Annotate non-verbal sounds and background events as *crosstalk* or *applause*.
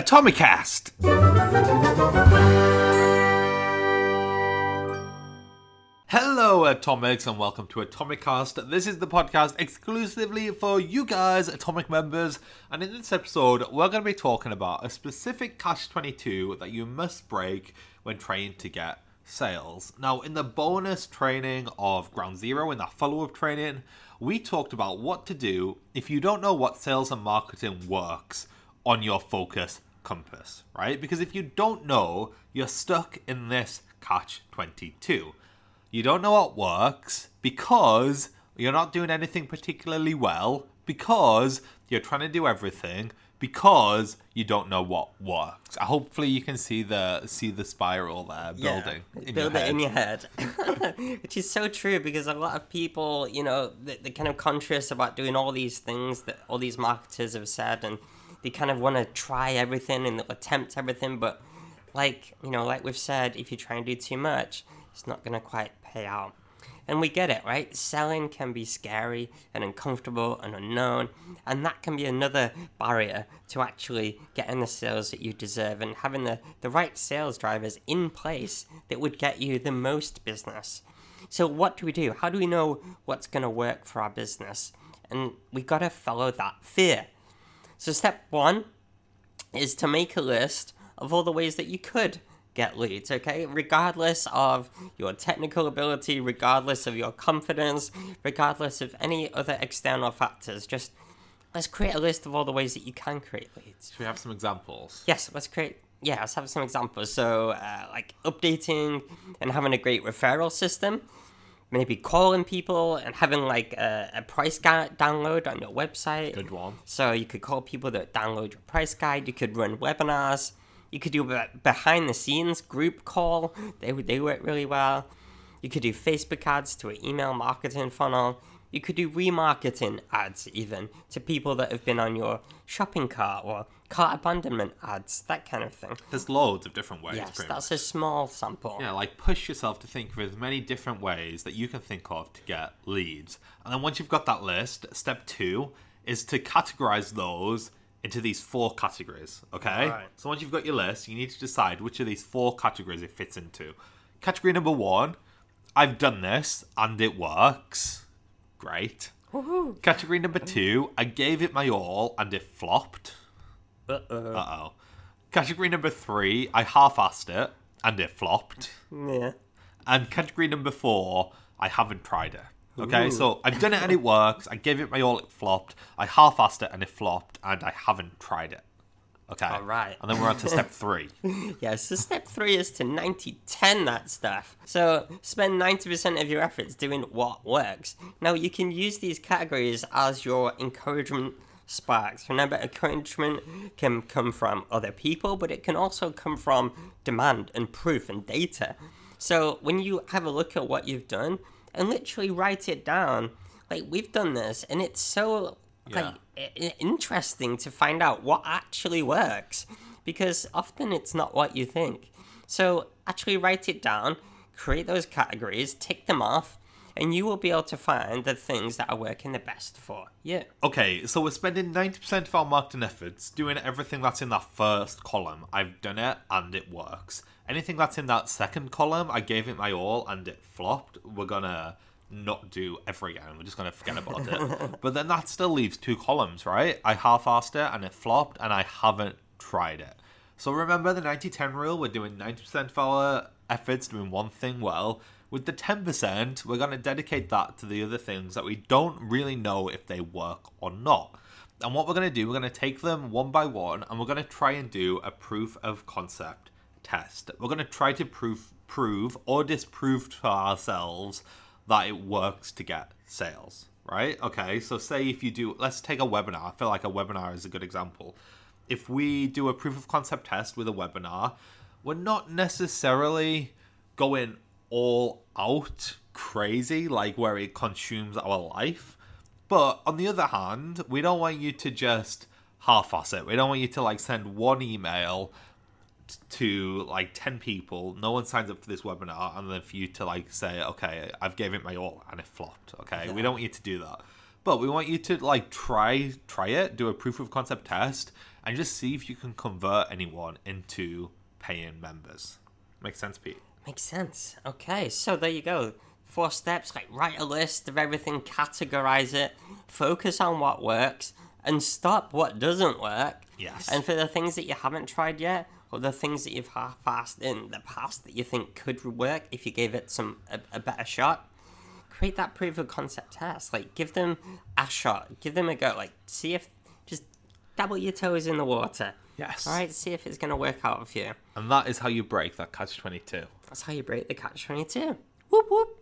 Atomicast. Hello, Atomics, and welcome to Atomicast. This is the podcast exclusively for you guys, Atomic members. And in this episode, we're going to be talking about a specific Catch 22 that you must break when trying to get sales. Now, in the bonus training of Ground Zero, in that follow up training, we talked about what to do if you don't know what sales and marketing works on your focus compass, right? Because if you don't know, you're stuck in this catch 22. You don't know what works because you're not doing anything particularly well, because you're trying to do everything, because you don't know what works. Uh, hopefully, you can see the see the spiral there building. Yeah, in build your it in head. your head, *laughs* which is so true because a lot of people, you know, they- they're kind of conscious about doing all these things that all these marketers have said, and they kind of want to try everything and attempt everything, but like you know, like we've said, if you try and do too much, it's not going to quite pay out. And we get it, right? Selling can be scary and uncomfortable and unknown, and that can be another barrier to actually getting the sales that you deserve and having the, the right sales drivers in place that would get you the most business. So, what do we do? How do we know what's going to work for our business? And we got to follow that fear. So, step one is to make a list of all the ways that you could get leads, okay? Regardless of your technical ability, regardless of your confidence, regardless of any other external factors, just let's create a list of all the ways that you can create leads. Should we have some examples? Yes, let's create. Yeah, let's have some examples. So, uh, like updating and having a great referral system, maybe calling people and having like a, a price guide download on your website. Good one. So you could call people that download your price guide. You could run webinars. You could do a behind the scenes group call. They they work really well. You could do Facebook ads to an email marketing funnel. You could do remarketing ads even to people that have been on your shopping cart or cart abandonment ads, that kind of thing. There's loads of different ways. Yes, that's much. a small sample. Yeah, like push yourself to think of as many different ways that you can think of to get leads. And then once you've got that list, step two is to categorize those into these four categories. Okay? Right. So once you've got your list, you need to decide which of these four categories it fits into. Category number one, I've done this and it works. Great. Woohoo! Category number two, I gave it my all and it flopped. Uh-oh. Uh oh. Category number three, I half assed it and it flopped. Yeah. And category number four, I haven't tried it. Okay, Ooh. so I've done it and it works. I gave it my all, it flopped. I half-assed it and it flopped, and I haven't tried it. Okay. All right. And then we're on to step three. *laughs* Yeah, so step three is to 90 10 that stuff. So spend 90% of your efforts doing what works. Now, you can use these categories as your encouragement sparks. Remember, encouragement can come from other people, but it can also come from demand and proof and data. So when you have a look at what you've done and literally write it down, like we've done this, and it's so like i- i- interesting to find out what actually works because often it's not what you think. So actually write it down, create those categories, tick them off, and you will be able to find the things that are working the best for you. Okay, so we're spending 90% of our marketing efforts doing everything that's in that first column. I've done it and it works. Anything that's in that second column, I gave it my all and it flopped. We're gonna not do ever again. We're just gonna forget about it. *laughs* but then that still leaves two columns, right? I half assed it and it flopped and I haven't tried it. So remember the 90 10 rule? We're doing 90% of our efforts doing one thing well. With the 10%, we're going to dedicate that to the other things that we don't really know if they work or not. And what we're going to do, we're going to take them one by one and we're going to try and do a proof of concept test. We're going to try to prove, prove or disprove to ourselves that it works to get sales, right? Okay, so say if you do, let's take a webinar. I feel like a webinar is a good example. If we do a proof of concept test with a webinar, we're not necessarily going all out crazy, like where it consumes our life. But on the other hand, we don't want you to just half ass it. We don't want you to like send one email to like 10 people, no one signs up for this webinar, and then for you to like say, okay, I've gave it my all and it flopped. Okay, we don't want you to do that. But we want you to like try try it, do a proof of concept test, and just see if you can convert anyone into paying members. Makes sense, Pete. Makes sense. Okay, so there you go. Four steps like write a list of everything, categorize it, focus on what works, and stop what doesn't work. Yes. And for the things that you haven't tried yet, or the things that you've half-assed in the past that you think could work if you gave it some a, a better shot, create that proof of concept test. Like give them a shot, give them a go. Like see if just dabble your toes in the water. Yes. All right, see if it's gonna work out for you. And that is how you break that catch twenty two. That's how you break the catch twenty two. Whoop whoop.